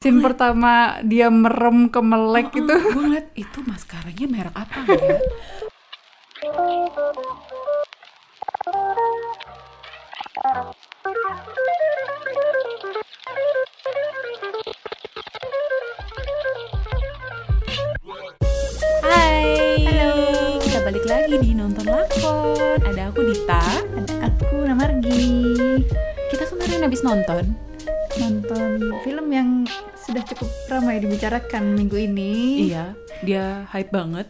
Scene pertama dia merem ke melek Oh, gitu. gue ngeliat itu maskaranya merek apa ya? Hai, Halo. kita balik lagi di nonton lakon. Ada aku Dita. Ada aku Namargi Kita kemarin habis nonton. nonton film yang sudah cukup ramai dibicarakan minggu ini. Iya, dia hype banget.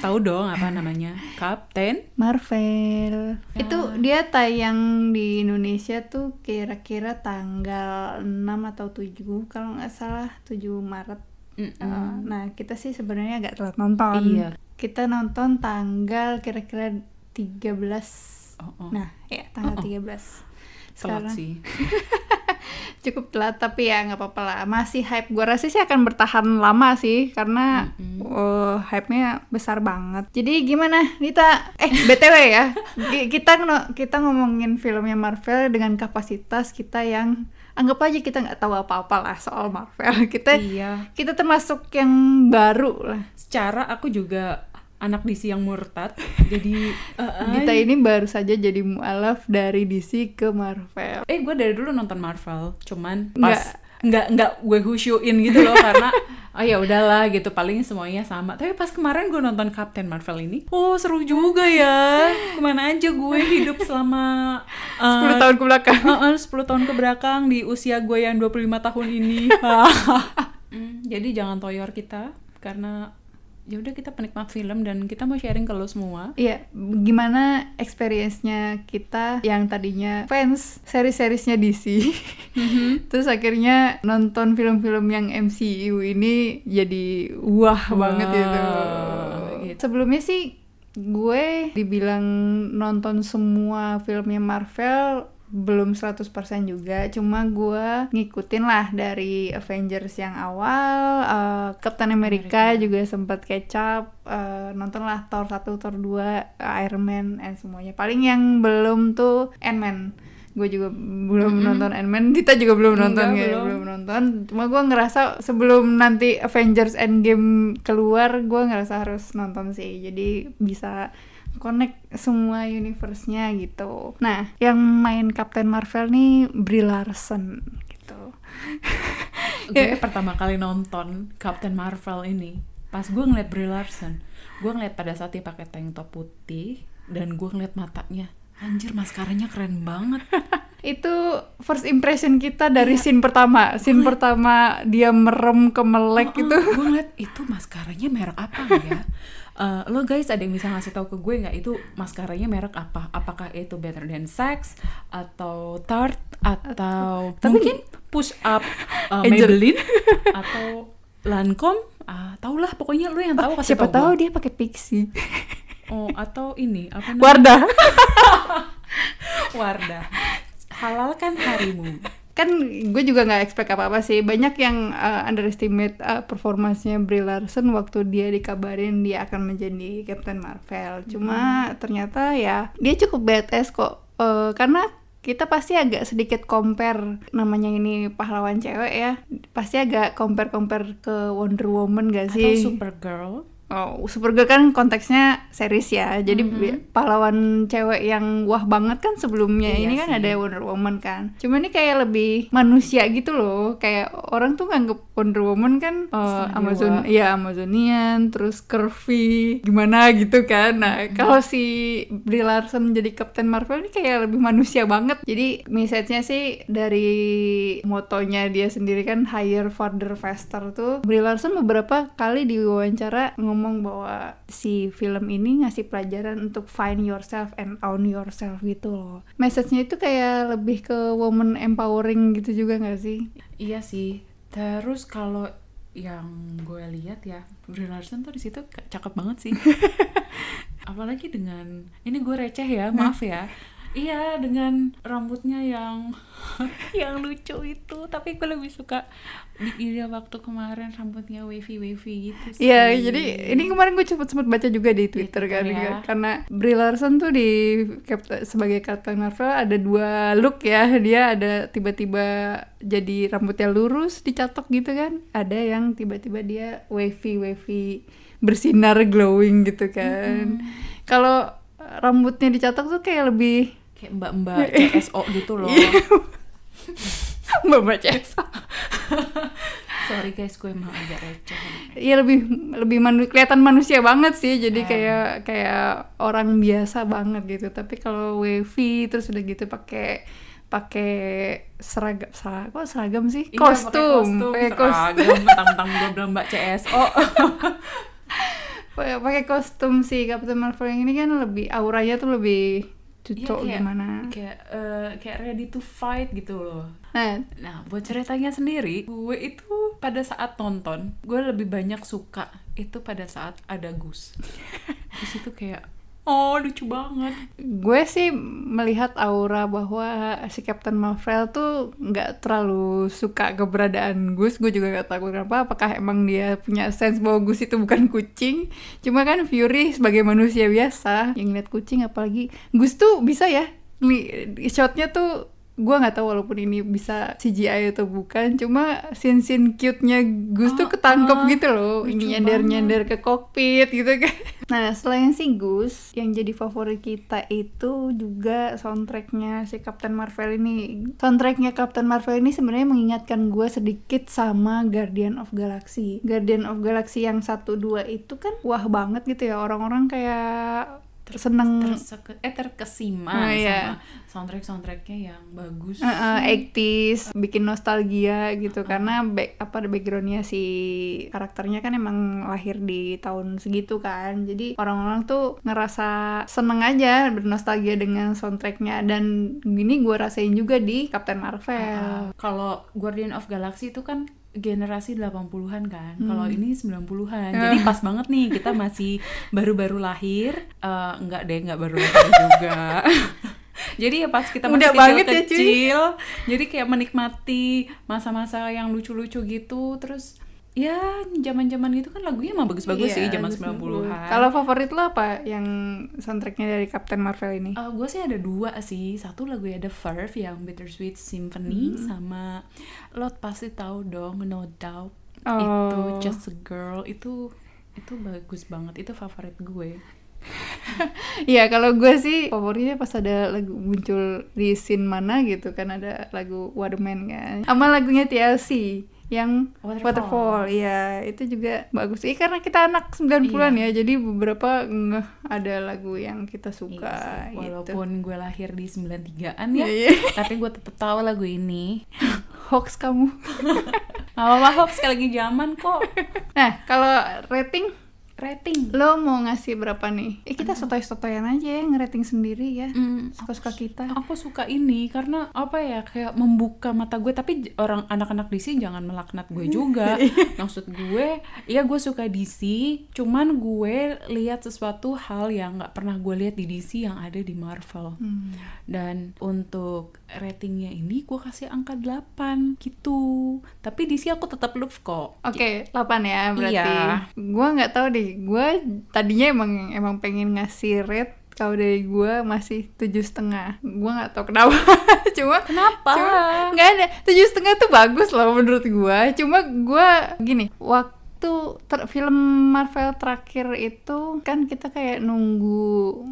Tahu dong apa namanya? Kapten. Marvel. Itu dia tayang di Indonesia tuh kira-kira tanggal 6 atau 7 kalau nggak salah 7 Maret. Mm-mm. Uh, nah, kita sih sebenarnya agak telat nonton. Iya. Kita nonton tanggal kira-kira 13. Oh, oh. Nah, ya tanggal Oh, oh. 13. Telat Sekarang sih. cukup telat tapi ya nggak apa-apa lah. Masih hype. Gua rasa sih akan bertahan lama sih karena Mm-mm. uh, hype-nya besar banget. Jadi gimana, Dita? Eh, BTW ya. Ki- kita kita ngomongin filmnya Marvel dengan kapasitas kita yang anggap aja kita nggak tahu apa-apa lah soal Marvel. Kita Iya. kita termasuk yang baru lah. Secara aku juga anak DC yang murtad. Jadi eh, ay- ini baru saja jadi mualaf dari DC ke Marvel. eh gue dari dulu nonton Marvel, cuman Nggak. pas nggak nggak gue husyuin gitu loh karena oh ya udahlah gitu paling semuanya sama. Tapi pas kemarin gue nonton Captain Marvel ini, oh seru juga ya. Ke mana aja gue hidup selama 10 tahun ke belakang. Heeh, 10 tahun ke belakang di usia gue yang 25 tahun ini. Hmm, jadi jangan toyor kita karena ya udah kita penikmat film dan kita mau sharing ke lo semua. Iya, gimana experience-nya kita yang tadinya fans seri-serisnya DC, terus akhirnya nonton film-film yang MCU ini jadi wah, banget gitu. gitu. Sebelumnya sih gue dibilang nonton semua filmnya Marvel belum 100% juga, cuma gue ngikutin lah dari Avengers yang awal, eh, Captain America, juga sempat kecap, eh, nonton lah Thor 1, Thor 2, Iron Man, and semuanya. Paling yang belum tuh Ant-Man. Gue juga belum nonton Ant-Man, Dita juga belum Enggak, nonton ya, belum. belum nonton. Cuma gue ngerasa sebelum nanti Avengers Endgame keluar, gue ngerasa harus nonton sih. Jadi bisa connect semua universe-nya gitu. Nah, yang main Captain Marvel nih Brie Larson gitu. gue pertama kali nonton Captain Marvel ini pas gue ngeliat Brie Larson gue ngeliat pada saat dia pakai tank top putih dan gue ngeliat matanya anjir maskaranya keren banget Itu first impression kita dari scene pertama. Scene pertama dia merem ke melek gitu. gue ngeliat itu maskaranya merek apa ya Eh, lo guys ada yang bisa ngasih tahu ke gue nggak itu maskaranya merek apa apakah itu Better Than Sex atau Tarte atau Tapi- mungkin Push Up uh, Angel. Maybelline atau Lancome ah tau lah pokoknya lo yang tahu kasih Siapa tahu dia pakai pixie. Oh, atau ini apa namanya? Wardah. Wardah. Halalkan harimu. kan gue juga nggak expect apa apa sih. Banyak yang uh, underestimate uh, performansnya Brie Larson waktu dia dikabarin dia akan menjadi Captain Marvel. Cuma ternyata ya dia cukup badass kok. Uh, karena kita pasti agak sedikit compare namanya ini pahlawan cewek ya. Pasti agak compare compare ke Wonder Woman gak Atau sih? Supergirl. Oh, Supergirl kan konteksnya series ya. Jadi Mhm. bi- pahlawan cewek yang wah banget kan sebelumnya Iya ini kan sih. ada Wonder Woman kan. Cuma ini kayak lebih manusia gitu loh. Kayak orang tuh nganggep Wonder Woman kan uh, Amazon dewa. ya Amazonian, terus curvy, gimana gitu kan. Nah, Mhm. kalau si Brie Larson jadi Captain Marvel ini kayak lebih manusia banget. Jadi message-nya sih dari motonya dia sendiri kan higher, farther, faster tuh. Brie Larson beberapa kali diwawancara ngomong bahwa si film ini ngasih pelajaran untuk find yourself and own yourself gitu loh. Message-nya itu kayak lebih ke woman empowering gitu juga gak sih? Iya sih. Terus kalau yang gue lihat ya, Brie Larson tuh di situ cakep banget sih. Apalagi dengan ini gue receh ya, maaf ya. Iya dengan rambutnya yang yang lucu itu tapi gue lebih suka di dia waktu kemarin rambutnya wavy wavy gitu sih. Iya, jadi ini kemarin gue cepet sempet baca juga di Twitter kan, ya. karena Brie Larson tuh di sebagai Captain Marvel ada dua look ya, dia ada tiba-tiba jadi rambutnya lurus dicatok gitu kan, ada yang tiba-tiba dia wavy wavy bersinar glowing gitu kan. Kalau rambutnya dicatok tuh kayak lebih kayak mbak-mbak CSO gitu loh. Mbak baca Sorry guys, gue emang agak receh. Iya lebih lebih manu kelihatan manusia banget sih. Jadi Em. kayak kayak orang biasa banget gitu. Tapi kalau wavy terus udah gitu pakai pakai seragam seragam kok seragam sih? Iya, kostum. pakai kostum. mentang-mentang gue bilang mbak CSO. pakai pakai kostum sih Captain Marvel yang ini kan lebih auranya tuh lebih Cocok kayak- gimana Kayak eh, kayak ready to fight gitu loh. nah Nah, buat ceritanya sendiri, gue itu pada saat nonton, gue lebih banyak suka itu pada saat ada Gus. Gus itu kayak, oh lucu banget. gue sih melihat aura bahwa si Captain Marvel tuh nggak terlalu suka keberadaan Gus. Gue juga nggak tahu kenapa. Apakah emang dia punya sense bahwa Gus itu bukan kucing? Cuma kan Fury sebagai manusia biasa yang lihat kucing, apalagi Gus tuh bisa ya. Shotnya tuh gue nggak tahu walaupun ini bisa CGI atau bukan. Cuma scene-scene cute-nya Gus tuh Oh, ketangkep ah, gitu loh. lucu Nyender-nyender ke kokpit gitu kan. Nah, selain si Gus, yang jadi favorit kita itu juga soundtracknya si Captain Marvel ini. Soundtracknya Captain Marvel ini sebenarnya mengingatkan gue sedikit sama Guardian of Galaxy. Guardian of Galaxy yang 1-2 itu kan wah banget gitu ya. Orang-orang kayak seneng Terseke- eh terkesima Oh, iya. sama soundtrack soundtracknya yang bagus. uh, uh, 80s, bikin nostalgia gitu. Karena back apa backgroundnya si karakternya kan emang lahir di tahun segitu kan. Jadi orang-orang tuh ngerasa seneng aja bernostalgia dengan soundtracknya. Dan gini gue rasain juga di Captain Marvel. Ah, Kalau Guardian of Galaxy itu kan generasi 80-an kan. Hmm. Kalau ini 90-an. Jadi pas banget nih kita masih baru-baru lahir. Eh, enggak deh, enggak baru lahir juga. Jadi ya pas kita masih banget ya, cuy. kecil-kecil, jadi kayak menikmati masa-masa yang lucu-lucu gitu. Terus ya zaman-zaman gitu kan lagunya emang bagus-bagus sih Iya, zaman bagus 90-an. kalau favorit lo apa yang soundtracknya dari Captain Marvel ini? Gue sih ada dua sih. Satu lagu ya The Verve yang Bittersweet Symphony Hmm. sama lo pasti tahu dong No Doubt. Oh. itu Just a Girl. Itu itu bagus banget. Itu favorit gue. Iya kalau gue sih favoritnya pas ada lagu muncul di scene mana gitu kan ada lagu Waterman kan. Sama lagunya TLC yang Waterfall. Waterfall, iya itu juga bagus. Iya karena kita anak 90-an ya, jadi beberapa ngeh ada lagu yang kita suka Iya sih, gitu. walaupun gue lahir di 93an ya Iya. tapi gue tetap tahu lagu ini Hoax kamu. Apa-apa hoax sekali lagi zaman kok Nah, kalau rating rating lo mau ngasih berapa nih? Eh kita sotoy-sotoyan aja ya ngerating sendiri ya. Hmm, Suka-suka kita. aku suka ini karena apa ya kayak membuka mata gue tapi orang anak-anak DC jangan melaknat gue juga maksud gue ya gue suka DC cuman gue lihat sesuatu hal yang nggak pernah gue lihat di DC yang ada di Marvel Hmm. dan untuk ratingnya ini gue kasih angka 8 gitu tapi DC aku tetap love kok Oke, 8 ya berarti. Iya. Gua nggak tahu deh. Gua tadinya emang emang pengen ngasih rate kalau dari gua masih tujuh setengah. Gua nggak tahu kenapa. Cuma kenapa nggak ada tujuh setengah tuh bagus loh menurut gua. Cuma gua gini waktu ter- film Marvel terakhir itu kan kita kayak nunggu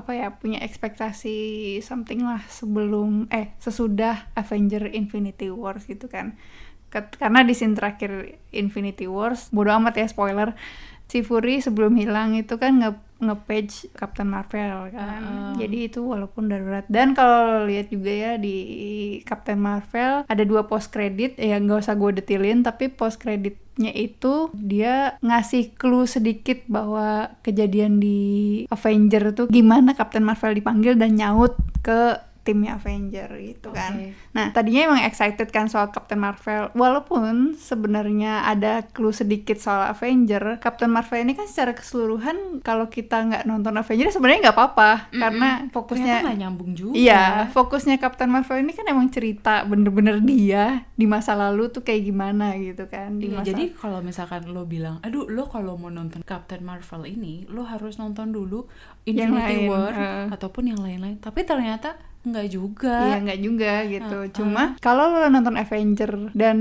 apa ya punya ekspektasi something lah sebelum eh sesudah Avenger Infinity Wars gitu kan Ket- karena di scene terakhir Infinity Wars bodo amat ya spoiler si Fury sebelum hilang itu kan nge nge-page Captain Marvel kan Ah. jadi itu walaupun darurat dan kalau lihat juga ya di Captain Marvel ada dua post credit ya nggak usah gue detilin tapi post creditnya itu dia ngasih clue sedikit bahwa kejadian di Avenger tuh gimana Captain Marvel dipanggil dan nyaut ke timnya Avenger gitu kan. Oke. Nah, tadinya emang excited kan soal Captain Marvel. Walaupun sebenarnya ada clue sedikit soal Avenger, Captain Marvel ini kan secara keseluruhan kalau kita nggak nonton Avenger sebenarnya nggak apa-apa karena Ternyata fokusnya nggak nyambung juga. Iya, fokusnya Captain Marvel ini kan emang cerita bener-bener dia di masa lalu tuh kayak gimana gitu kan di Iya, masa jadi kalau misalkan lo bilang, aduh lo kalau mau nonton Captain Marvel ini, lo harus nonton dulu Yang Infinity lain, War eh. ataupun yang lain-lain. Tapi ternyata nggak juga. Iya nggak juga gitu. Uh, uh. Cuma kalau lo nonton Avenger dan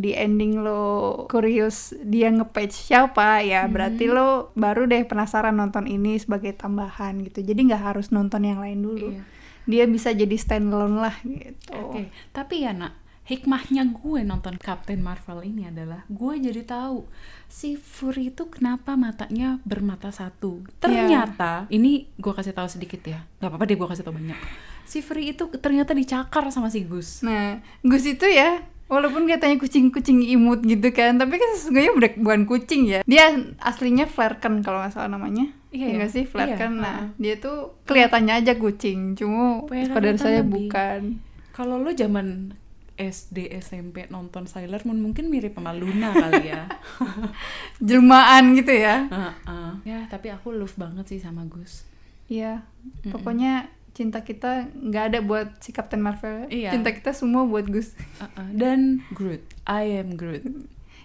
di ending lo curious dia nge-page siapa ya berarti lo baru deh penasaran nonton ini sebagai tambahan gitu. Jadi nggak harus nonton yang lain dulu. Iya. Dia bisa jadi standalone lah gitu. Oke, tapi ya nak, hikmahnya gue nonton Captain Marvel ini adalah gue jadi tahu si Fury itu kenapa matanya bermata satu. Ternyata ini gue kasih tahu sedikit ya, nggak apa-apa deh gue kasih tahu banyak. Si Fury itu ternyata dicakar sama si Gus. Nah, Gus itu ya Walaupun katanya kucing-kucing imut gitu kan, tapi kan sesungguhnya bukan- bukan kucing ya. Dia aslinya Flerken kalau nggak salah namanya. Iya Iya ya? sih Flerken. Iya, Nah, dia tuh kelihatannya aja kucing, cuma pada saya lebih. bukan. Kalau lo zaman SD SMP nonton Sailor Moon mungkin mirip sama Luna kali ya. Jelmaan gitu ya. Heeh. Ya, tapi aku love banget sih sama Gus. Iya. Pokoknya cinta kita nggak ada buat si Captain Marvel. Iya. Cinta kita semua buat Gus. Heeh. Dan Groot, I am Groot.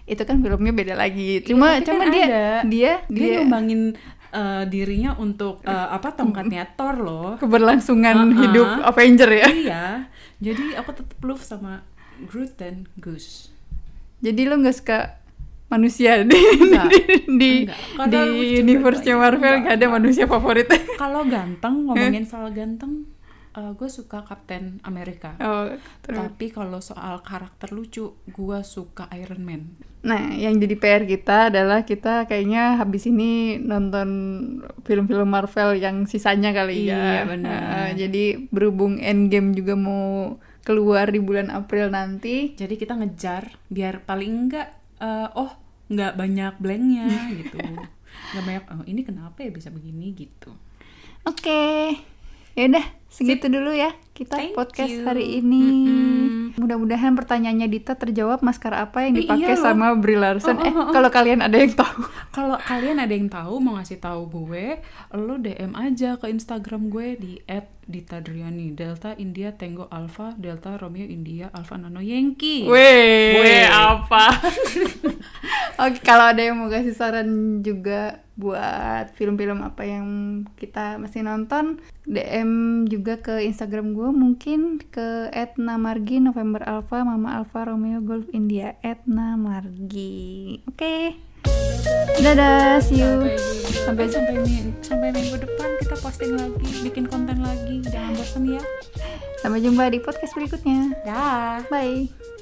Itu kan filmnya beda lagi. Cuma Iya, cuma kan dia, ada. dia Dia dia nyumbangin uh, dirinya untuk uh, apa tongkatnya Thor loh. keberlangsungan Uh-uh. hidup Avenger ya. iya. Jadi aku tetap love sama Groot dan Gus. Jadi lo nggak suka manusia di Enggak. di di, Enggak. Universe-nya banget. Marvel Enggak, gak ada enggak. manusia favorit. Kalau ganteng ngomongin soal ganteng, uh, gue suka Captain America. oh, terus. Tapi kalau soal karakter lucu, gue suka Iron Man. Nah, yang jadi PR kita adalah kita kayaknya habis ini nonton film-film Marvel yang sisanya kali ya. Iya, benar. Nah, jadi berhubung Endgame juga mau keluar di bulan April nanti. Jadi kita ngejar biar paling enggak, uh, oh nggak banyak blanknya gitu. Nggak banyak, oh ini kenapa ya bisa begini gitu. Oke. Ya udah, segitu dulu ya kita Thank podcast you. hari ini. Mm-mm. Mudah-mudahan pertanyaannya Dita terjawab maskara apa yang Eh, dipakai iya loh. sama Brie Larson. Oh, oh, eh, oh, oh. kalau kalian ada yang tahu. Kalau kalian ada yang tahu mau ngasih tahu gue, lo DM aja ke Instagram gue di @ditadriani Delta India Tango Alpha Delta Romeo India Alpha Nano Yankee. Weh, Weh. apa? Oke, kalau ada yang mau kasih saran juga buat film-film apa yang kita masih nonton, DM juga ke Instagram gue mungkin ke @namargi November Alpha Mama Alpha Romeo Golf India @namargi. Oke. Dadah, see you. Sampai sampai minggu, sampai minggu depan kita posting lagi, bikin konten lagi. Jangan bosan ya. Sampai jumpa di podcast berikutnya. Dah. Bye.